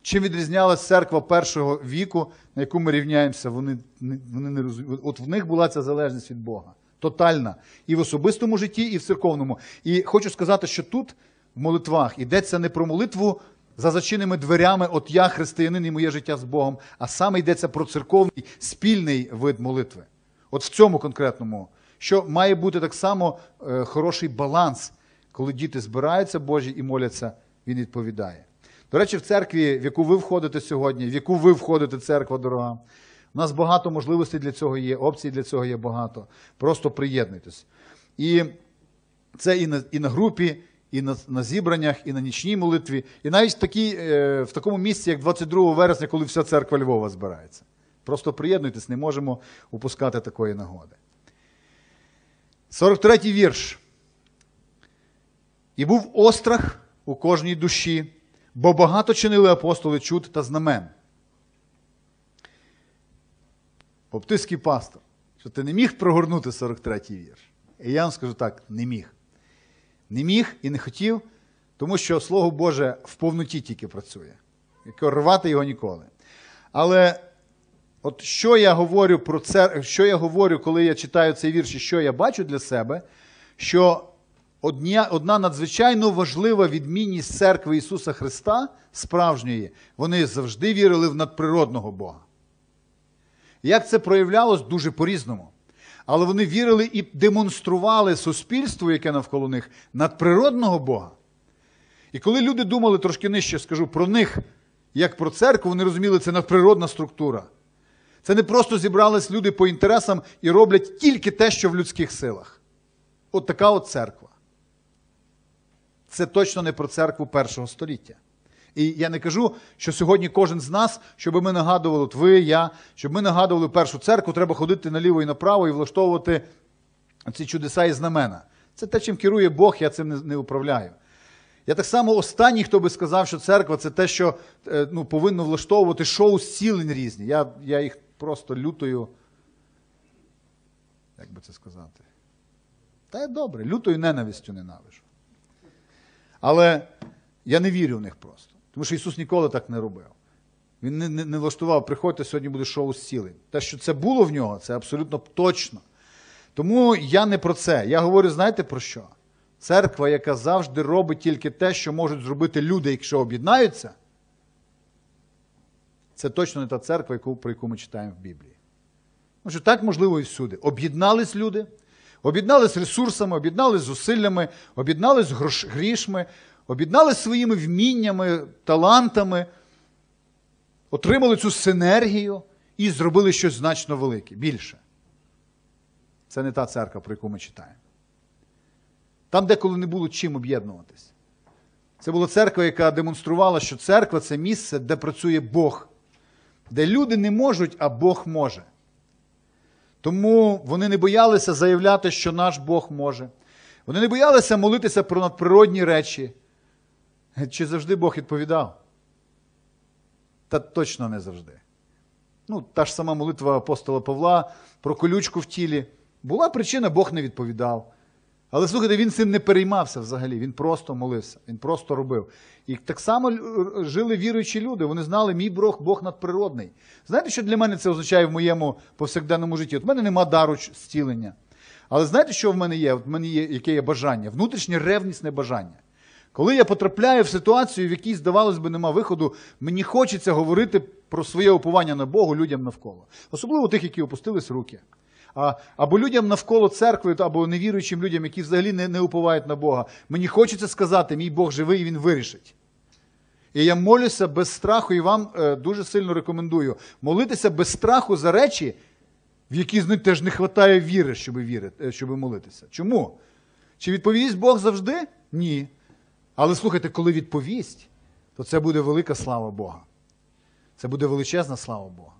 Чим відрізнялась церква першого віку, на яку ми рівняємося, вони, вони не розуміють. От в них була ця залежність від Бога. Тотальна. І в особистому житті, і в церковному. І хочу сказати, що тут, в молитвах, йдеться не про молитву за зачиненими дверями, от я християнин і моє життя з Богом, а саме йдеться про церковний спільний вид молитви. От в цьому конкретному, що має бути так само е, хороший баланс, коли діти збираються Божі і моляться, він відповідає. До речі, в церкві, в яку ви входите сьогодні, в яку ви входите, церква дорога, у нас багато можливостей для цього є, опцій для цього є багато. Просто приєднуйтесь. І це і на, і на групі, і на, на зібраннях, і на нічній молитві, і навіть в, такій, е, в такому місці, як 22 вересня, коли вся церква Львова збирається. Просто приєднуйтесь, не можемо упускати такої нагоди. 43-й вірш. І був острах у кожній душі, бо багато чинили апостоли чуд та знамен. Баптистський пастор, що ти не міг прогорнути 43-й вірш. І я вам скажу так: не міг. Не міг і не хотів, тому що Слово Боже в повноті тільки працює. Рвати його ніколи. Але от що я говорю про це, що я говорю, коли я читаю цей вірш, і що я бачу для себе, що одня, одна надзвичайно важлива відмінність церкви Ісуса Христа, справжньої, вони завжди вірили в надприродного Бога. Як це проявлялось дуже по-різному. Але вони вірили і демонстрували суспільству, яке навколо них, надприродного Бога. І коли люди думали трошки нижче, скажу про них, як про церкву, вони розуміли, це надприродна структура. Це не просто зібрались люди по інтересам і роблять тільки те, що в людських силах. От така от церква. Це точно не про церкву першого століття. І я не кажу, що сьогодні кожен з нас, щоб ми нагадували, от ви, я, щоб ми нагадували першу церкву, треба ходити наліво і направо і влаштовувати ці чудеса і знамена. Це те, чим керує Бог, я цим не, управляю. Я так само останній, хто би сказав, що церква це те, що е, ну, повинно влаштовувати шоу зцілень різні. Я, я їх просто лютою. Як би це сказати? Та й добре, лютою ненавистю ненавижу. Але я не вірю в них просто. Тому що Ісус ніколи так не робив. Він не, не, не влаштував, приходьте, сьогодні буде шоу зцілень. Те, що це було в нього, це абсолютно точно. Тому я не про це. Я говорю, знаєте про що? Церква, яка завжди робить тільки те, що можуть зробити люди, якщо об'єднаються, це точно не та церква, яку, про яку ми читаємо в Біблії. Тому що так можливо і всюди. Об'єднались люди, об'єднались ресурсами, об'єднались зусиллями, об'єднались грішми, об'єднались своїми вміннями, талантами, отримали цю синергію і зробили щось значно велике, більше. Це не та церква, про яку ми читаємо. Там деколи не було чим об'єднуватись. Це була церква, яка демонструвала, що церква це місце, де працює Бог, де люди не можуть, а Бог може. Тому вони не боялися заявляти, що наш Бог може. Вони не боялися молитися про надприродні речі. Чи завжди Бог відповідав? Та точно не завжди. Ну, та ж сама молитва апостола Павла про колючку в тілі. Була причина, Бог не відповідав. Але слухайте, він цим не переймався взагалі. Він просто молився, він просто робив. І так само жили віруючі люди. Вони знали, мій Бог Бог надприродний. Знаєте, що для мене це означає в моєму повсякденному житті? От в мене нема дару зцілення. Але знаєте, що в мене є? От в мене є яке є бажання? Внутрішнє ревнісне бажання. Коли я потрапляю в ситуацію, в якій, здавалось би, нема виходу, мені хочеться говорити про своє уповання на Богу людям навколо. Особливо тих, які опустились руки. Або людям навколо церкви, або невіруючим людям, які взагалі не, не уповають на Бога. Мені хочеться сказати, мій Бог живий, і він вирішить. І я молюся без страху, і вам е, дуже сильно рекомендую молитися без страху за речі, в які них теж не вистачає віри, щоб, вірити, е, щоб молитися. Чому? Чи відповість Бог завжди? Ні. Але слухайте, коли відповість, то це буде велика слава Бога. Це буде величезна слава Бога.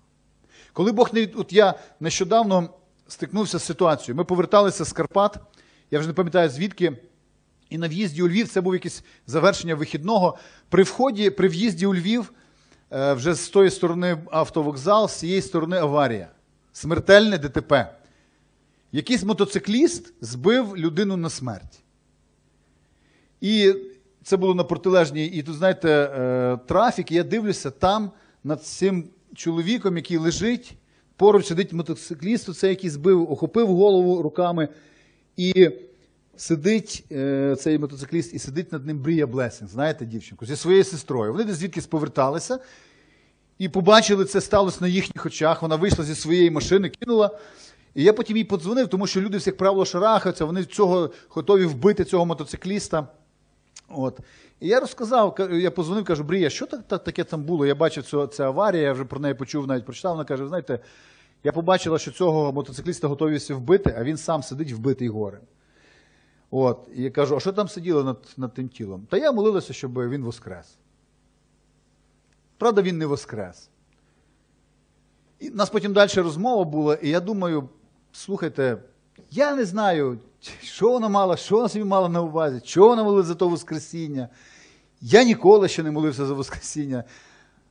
Коли Бог не від... От я нещодавно стикнувся з ситуацією. Ми поверталися з Карпат, я вже не пам'ятаю звідки. І на в'їзді у Львів це був якесь завершення вихідного. При вході, при в'їзді у Львів, е, вже з тої сторони автовокзал, з цієї сторони аварія. Смертельне ДТП. якийсь мотоцикліст збив людину на смерть. І це було на протилежній, і тут, знаєте, е, трафік, і я дивлюся, там над цим чоловіком, який лежить, поруч сидить мотоцикліст, це який збив, охопив голову руками, і сидить е, цей мотоцикліст, і сидить над ним Брія Блесінг, знаєте, дівчинку, зі своєю сестрою. Вони десь звідкись поверталися. І побачили, це сталося на їхніх очах. Вона вийшла зі своєї машини, кинула. І я потім їй подзвонив, тому що люди, як правило, шарахаються, вони цього готові вбити цього мотоцикліста. От. І я розказав, я подзвонив, кажу, Брія, що так, так, таке там було? Я бачив цю, цю аварію, я вже про неї почув, навіть прочитав. Вона каже, знаєте, я побачила, що цього мотоцикліста готові вбити, а він сам сидить вбитий горем. От. І я кажу, а що там сиділо над, над тим тілом? Та я молилася, щоб він воскрес. Правда, він не воскрес. І нас потім далі розмова була, і я думаю, слухайте, я не знаю, що вона мала, що вона собі мала на увазі, чого вона молилася за то Воскресіння. Я ніколи ще не молився за Воскресіння.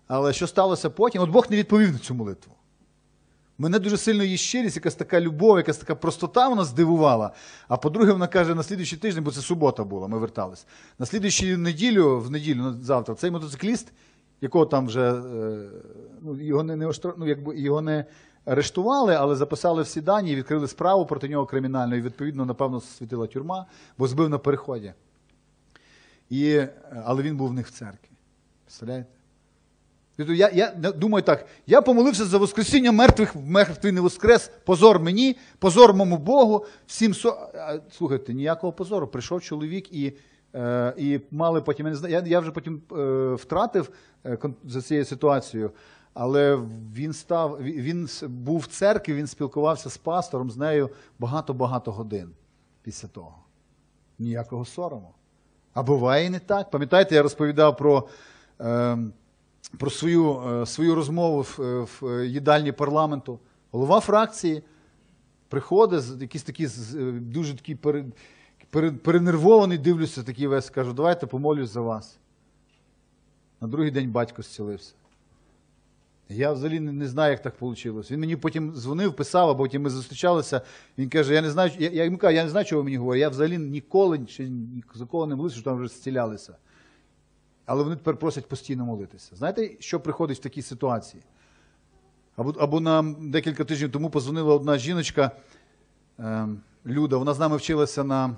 Але що сталося потім? От Бог не відповів на цю молитву. Мене дуже сильно її щирість, якась така любов, якась така простота вона здивувала. А по-друге, вона каже, на слідуючий тиждень, бо це субота була, ми вертались. На слідуючу неділю, в неділю, завтра, цей мотоцикліст, якого там вже е, ну, його не, не, ну, якби, його не арештували, але записали всі дані і відкрили справу проти нього кримінальну. І відповідно, напевно, світила тюрма, бо збив на переході. І, е, але він був в них в церкві. Представляєте? Тобто Я, я думаю так, я помолився за Воскресіння мертвих, мертвий не воскрес, позор мені, позор моєму Богу, всім со... Слухайте, ніякого позору. Прийшов чоловік і, е, і мали потім, я, не знаю, я, я вже потім е, втратив е, за цією ситуацією, але він став, він, був в церкві, він спілкувався з пастором, з нею багато-багато годин після того. Ніякого сорому. А буває і не так. Пам'ятаєте, я розповідав про, е, про свою, е, свою розмову в, е, в їдальні парламенту. Голова фракції приходить, якийсь такий е, дуже такий пере, перенервований, дивлюся, такий весь, кажу, давайте помолюсь за вас. На другий день батько зцілився. Я взагалі не, знаю, як так вийшло. Він мені потім дзвонив, писав, а потім ми зустрічалися. Він каже: я не знаю, я, я йому кажу, я не знаю, чого мені говорите. Я взагалі ніколи ще ні за кого не молився, що там вже зцілялися. Але вони тепер просять постійно молитися. Знаєте, що приходить в такій ситуації? Або, або нам декілька тижнів тому позвонила одна жіночка, е, Люда, вона з нами вчилася на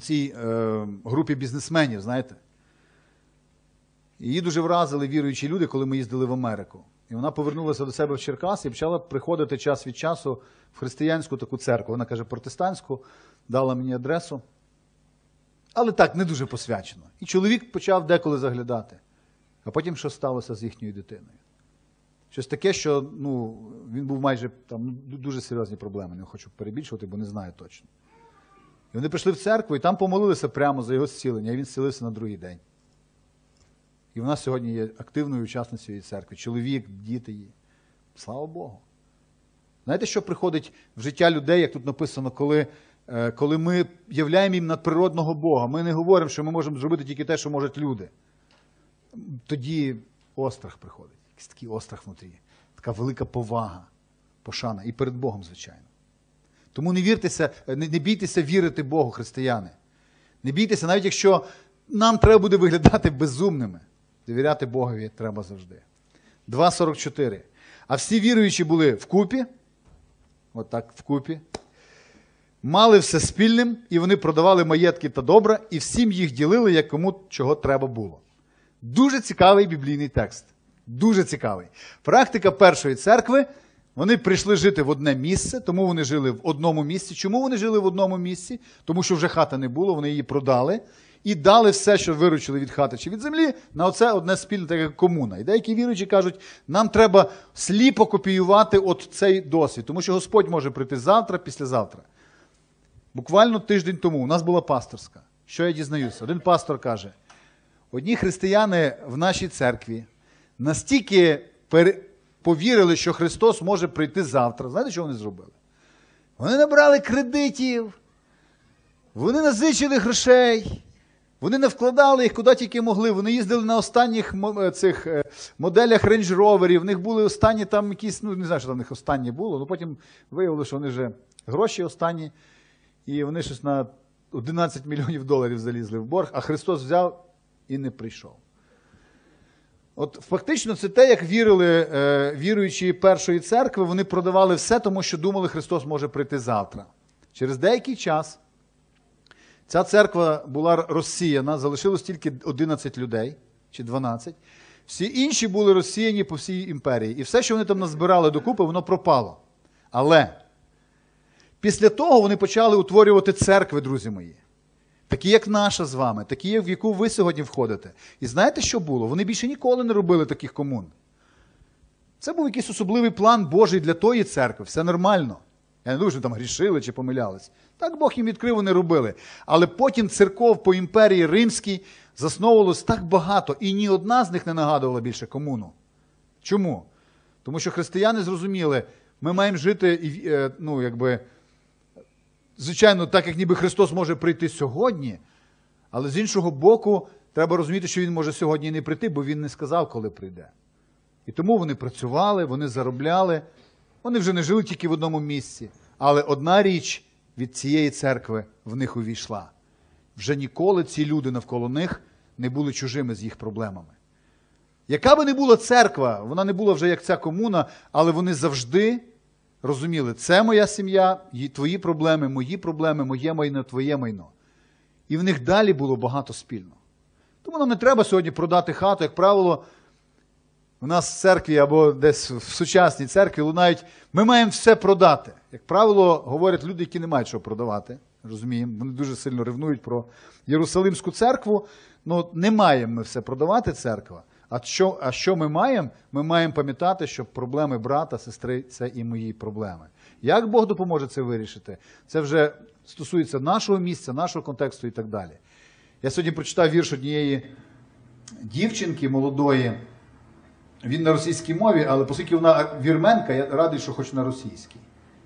цій е, групі бізнесменів, знаєте. Її дуже вразили віруючі люди, коли ми їздили в Америку. І вона повернулася до себе в Черкас і почала приходити час від часу в християнську таку церкву. Вона каже, протестантську, дала мені адресу. Але так, не дуже посвячено. І чоловік почав деколи заглядати. А потім що сталося з їхньою дитиною? Щось таке, що ну, він був майже там ну, дуже серйозні проблеми. Не хочу перебільшувати, бо не знаю точно. І вони прийшли в церкву і там помолилися прямо за його зцілення, і він зцілився на другий день. І вона сьогодні є активною учасницею церкви. Чоловік, діти її. Слава Богу. Знаєте, що приходить в життя людей, як тут написано, коли, е, коли ми являємо їм надприродного Бога. Ми не говоримо, що ми можемо зробити тільки те, що можуть люди. Тоді острах приходить. Якийсь такий острах внутрі. Така велика повага, пошана. І перед Богом, звичайно. Тому не віртеся, не, не бійтеся вірити Богу, християни. Не бійтеся, навіть якщо нам треба буде виглядати безумними. Довіряти Богові треба завжди. 2.44. А всі віруючі були вкупі, отак вкупі, мали все спільним, і вони продавали маєтки та добра, і всім їх ділили, як кому чого треба було. Дуже цікавий біблійний текст. Дуже цікавий. Практика першої церкви. Вони прийшли жити в одне місце, тому вони жили в одному місці. Чому вони жили в одному місці? Тому що вже хата не було, вони її продали і дали все, що виручили від хати чи від землі, на оце одне спільне, так як комуна. І деякі віруючі кажуть, нам треба сліпо копіювати от цей досвід, тому що Господь може прийти завтра, післязавтра. Буквально тиждень тому у нас була пасторська. Що я дізнаюся? Один пастор каже: одні християни в нашій церкві настільки повірили, що Христос може прийти завтра. Знаєте, що вони зробили? Вони набрали кредитів, вони назичили грошей, вони не вкладали їх куди тільки могли. Вони їздили на останніх е, цих е, моделях Range Rover, в них були останні там якісь, ну не знаю, що там в них останнє було, але потім виявилося, що вони вже гроші останні, і вони щось на 11 мільйонів доларів залізли в борг, а Христос взяв і не прийшов. От фактично це те, як вірили е, віруючі першої церкви, вони продавали все, тому що думали, Христос може прийти завтра. Через деякий час ця церква була розсіяна, залишилось тільки 11 людей чи 12. Всі інші були розсіяні по всій імперії. І все, що вони там назбирали докупи, воно пропало. Але після того вони почали утворювати церкви, друзі мої. Такі, як наша з вами, такі, в яку ви сьогодні входите. І знаєте, що було? Вони більше ніколи не робили таких комун. Це був якийсь особливий план Божий для тої церкви, все нормально. Я не думаю, що там грішили чи помилялись. Так Бог їм відкрив, вони робили. Але потім церков по імперії Римській засновувалось так багато, і ні одна з них не нагадувала більше комуну. Чому? Тому що християни зрозуміли, ми маємо жити, е, ну, якби, звичайно, так як ніби Христос може прийти сьогодні, але з іншого боку, треба розуміти, що Він може сьогодні і не прийти, бо Він не сказав, коли прийде. І тому вони працювали, вони заробляли, вони вже не жили тільки в одному місці. Але одна річ від цієї церкви в них увійшла. Вже ніколи ці люди навколо них не були чужими з їх проблемами. Яка би не була церква, вона не була вже як ця комуна, але вони завжди розуміли, це моя сім'я, твої проблеми, мої проблеми, моє майно, твоє майно. І в них далі було багато спільного. Тому нам не треба сьогодні продати хату, як правило, у нас в церкві або десь в сучасній церкві лунають, ми маємо все продати. Як правило, говорять люди, які не мають що продавати. Розуміємо, вони дуже сильно ревнують про Єрусалимську церкву. Ну, не маємо ми все продавати церква. А що, а що ми маємо? Ми маємо пам'ятати, що проблеми брата, сестри це і мої проблеми. Як Бог допоможе це вирішити? Це вже стосується нашого місця, нашого контексту і так далі. Я сьогодні прочитав вірш однієї дівчинки молодої. Він на російській мові, але оскільки вона вірменка, я радий, що хоч на російській,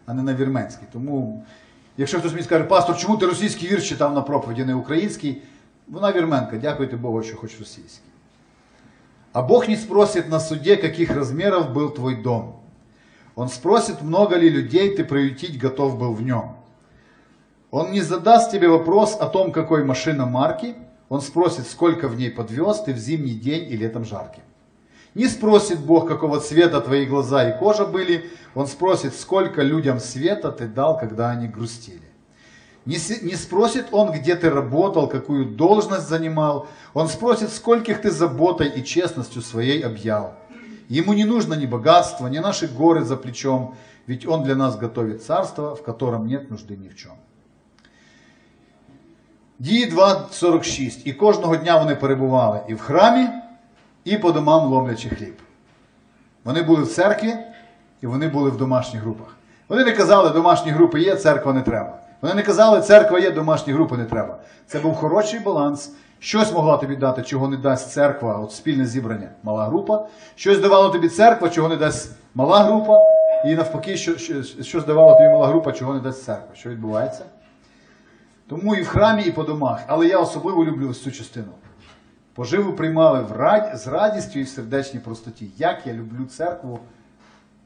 а не на вірменській. Тому, якщо хтось мені скаже, пастор, чому ти російський вірш читав на проповіді, не український, вона вірменка, дякуйте Богу, що хоч російський. А Бог не спросит на суде, каких размеров был твой дом. Он спросит, много ли людей ты приютить готов был в нем. Он не задаст тебе вопрос о том, какой машина марки. Он спросит, сколько в ней подвез ты в зимний день и летом жарким. Не спросит Бог, какого цвета твои глаза и кожа были. Он спросит, сколько людям света ты дал, когда они грустили. Не, с- не спросит Он, где ты работал, какую должность занимал. Он спросит, скольких ты заботой и честностью своей объял. Ему не нужно ни богатства, ни наши горы за плечом, ведь Он для нас готовит царство, в котором нет нужды ни в чем. Дії 2.46. І кожного дня вони перебували і в храмі, і по домам ломлячи хліб. Вони були в церкві, і вони були в домашніх групах. Вони не казали, домашні групи є, церква не треба. Вони не казали, церква є, домашні групи не треба. Це був хороший баланс. Щось могла тобі дати, чого не дасть церква, от спільне зібрання, мала група. Щось давала тобі церква, чого не дасть мала група. І навпаки, що, що, щось давала тобі мала група, чого не дасть церква. Що відбувається? Тому і в храмі, і по домах. Але я особливо люблю ось цю частину. Поживу приймали в рад... з радістю і в сердечній простоті. Як я люблю церкву,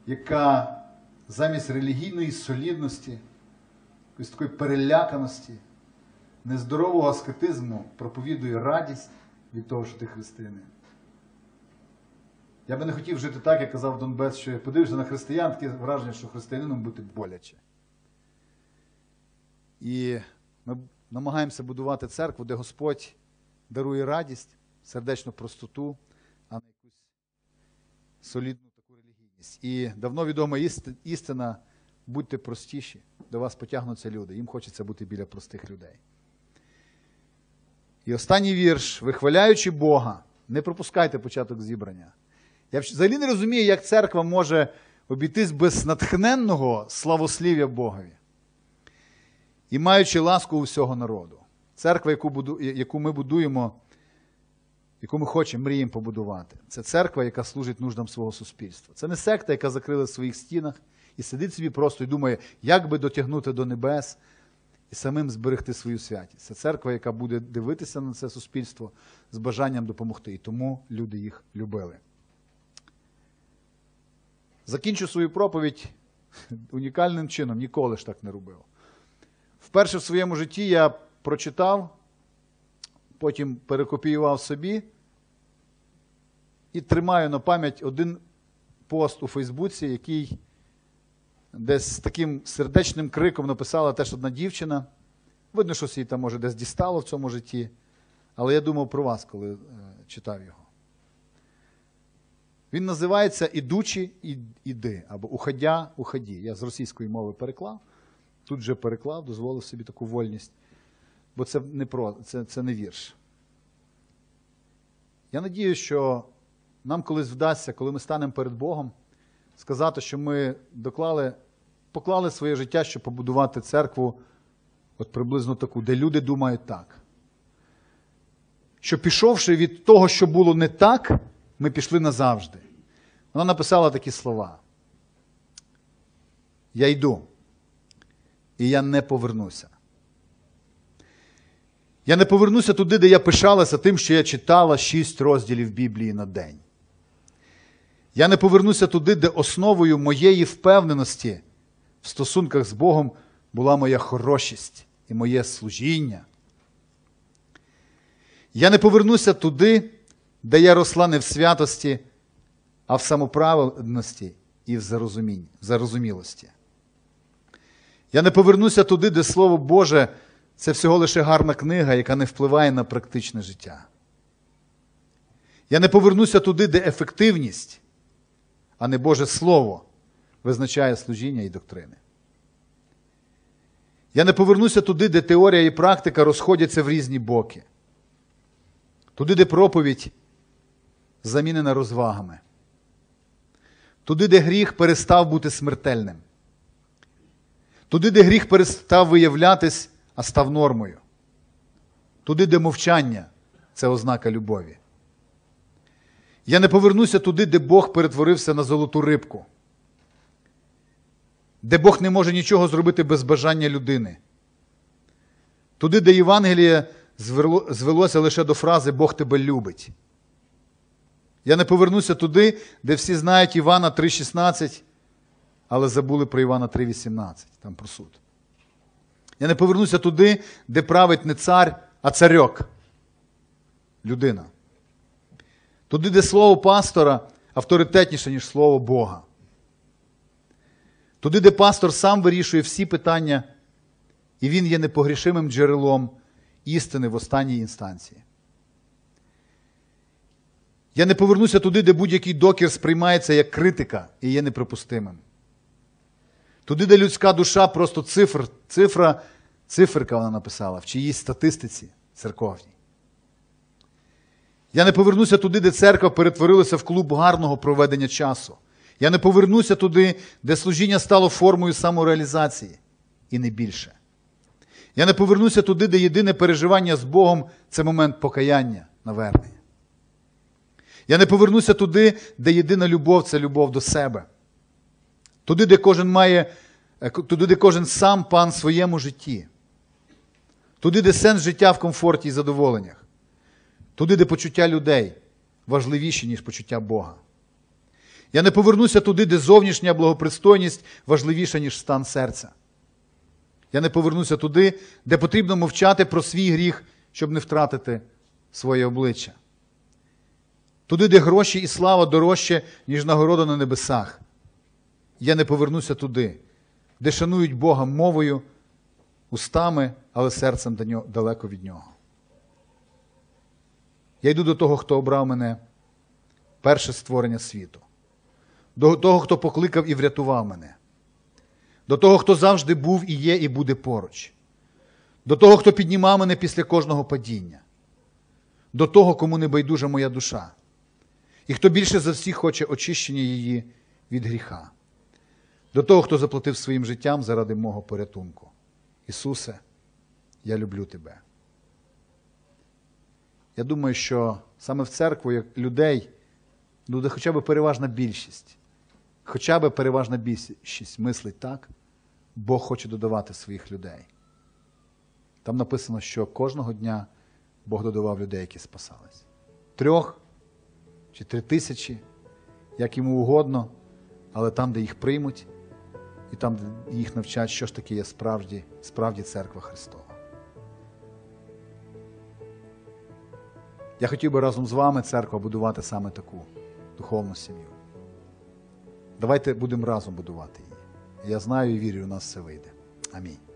яка замість релігійної солідності, якоїсь такої переляканості, нездорового аскетизму проповідує радість від того, що ти християнин. Я би не хотів жити так, як казав Донбес, що подивишся на християн, таке враження, що християнином бути боляче. І ми намагаємося будувати церкву, де Господь дарує радість, сердечну простоту, а не якусь солідну таку релігійність. І давно відома істина, будьте простіші, до вас потягнуться люди. Їм хочеться бути біля простих людей. І останній вірш, вихваляючи Бога, не пропускайте початок зібрання. Я взагалі не розумію, як церква може обійтись без натхненного славослів'я Богові і маючи ласку у всього народу. Церква, яку, буду, яку ми будуємо, яку ми хочемо, мріємо побудувати. Це церква, яка служить нуждам свого суспільства. Це не секта, яка закрила в своїх стінах і сидить собі просто і думає, як би дотягнути до небес і самим зберегти свою святість. Це церква, яка буде дивитися на це суспільство з бажанням допомогти. І тому люди їх любили. Закінчу свою проповідь Унікальним чином ніколи ж так не робив. Вперше в своєму житті я прочитав, потім перекопіював собі і тримаю на пам'ять один пост у Фейсбуці, який десь з таким сердечним криком написала теж одна дівчина. Видно, що їй там може десь дістало в цьому житті. Але я думав про вас, коли е, читав його. Він називається Ідучі іди або Уходя, уході. Я з російської мови переклав. Тут вже переклав, дозволив собі таку вольність. Бо це не, про, це, це не вірш. Я надію, що нам колись вдасться, коли ми станемо перед Богом, сказати, що ми доклали, поклали своє життя, щоб побудувати церкву, от приблизно таку, де люди думають так. Що пішовши від того, що було не так, ми пішли назавжди. Вона написала такі слова. Я йду, і я не повернуся. Я не повернуся туди, де я пишалася тим, що я читала шість розділів Біблії на день. Я не повернуся туди, де основою моєї впевненості в стосунках з Богом була моя хорошість і моє служіння. Я не повернуся туди, де я росла не в святості, а в самоправедності і в зарозумілості. Я не повернуся туди, де Слово Боже це всього лише гарна книга, яка не впливає на практичне життя. Я не повернуся туди, де ефективність, а не Боже Слово визначає служіння і доктрини. Я не повернуся туди, де теорія і практика розходяться в різні боки. Туди, де проповідь замінена розвагами. Туди, де гріх перестав бути смертельним. Туди, де гріх перестав виявлятись, а став нормою. Туди, де мовчання це ознака любові. Я не повернуся туди, де Бог перетворився на золоту рибку, де Бог не може нічого зробити без бажання людини. Туди, де Євангеліє звелося лише до фрази Бог тебе любить. Я не повернуся туди, де всі знають Івана 3,16, але забули про Івана 3,18, там про суд. Я не повернуся туди, де править не цар, а царьок. Людина. Туди, де слово пастора авторитетніше, ніж слово Бога. Туди, де пастор сам вирішує всі питання, і він є непогрішимим джерелом істини в останній інстанції. Я не повернуся туди, де будь-який докір сприймається як критика і є неприпустимим. Туди, де людська душа просто цифр, цифра, циферка вона написала в чиїсь статистиці церковній. Я не повернуся туди, де церква перетворилася в клуб гарного проведення часу. Я не повернуся туди, де служіння стало формою самореалізації, і не більше. Я не повернуся туди, де єдине переживання з Богом це момент покаяння, навернення. Я не повернуся туди, де єдина любов це любов до себе. Туди, де кожен має, е, туди, де кожен сам пан в своєму житті. Туди, де сенс життя в комфорті і задоволеннях. Туди, де почуття людей важливіші, ніж почуття Бога. Я не повернуся туди, де зовнішня благопристойність важливіша, ніж стан серця. Я не повернуся туди, де потрібно мовчати про свій гріх, щоб не втратити своє обличчя. Туди, де гроші і слава дорожче, ніж нагорода на небесах. Я не повернуся туди, де шанують Бога мовою, устами, але серцем далеко від нього. Я йду до того, хто обрав мене перше створення світу, до того, хто покликав і врятував мене, до того, хто завжди був і є, і буде поруч, до того, хто піднімав мене після кожного падіння, до того, кому не байдужа моя душа, і хто більше за всіх хоче очищення її від гріха, до того, хто заплатив своїм життям заради мого порятунку. Ісусе, я люблю тебе. Я думаю, що саме в церкву, як людей, буде хоча б переважна більшість, хоча б переважна більшість мислить так, Бог хоче додавати своїх людей. Там написано, що кожного дня Бог додавав людей, які спасались. Трьох чи три тисячі, як йому угодно, але там, де їх приймуть, і там їх навчать, що ж таке є справді, справді церква Христова. Я хотів би разом з вами, церква, будувати саме таку духовну сім'ю. Давайте будемо разом будувати її. Я знаю і вірю, у нас все вийде. Амінь.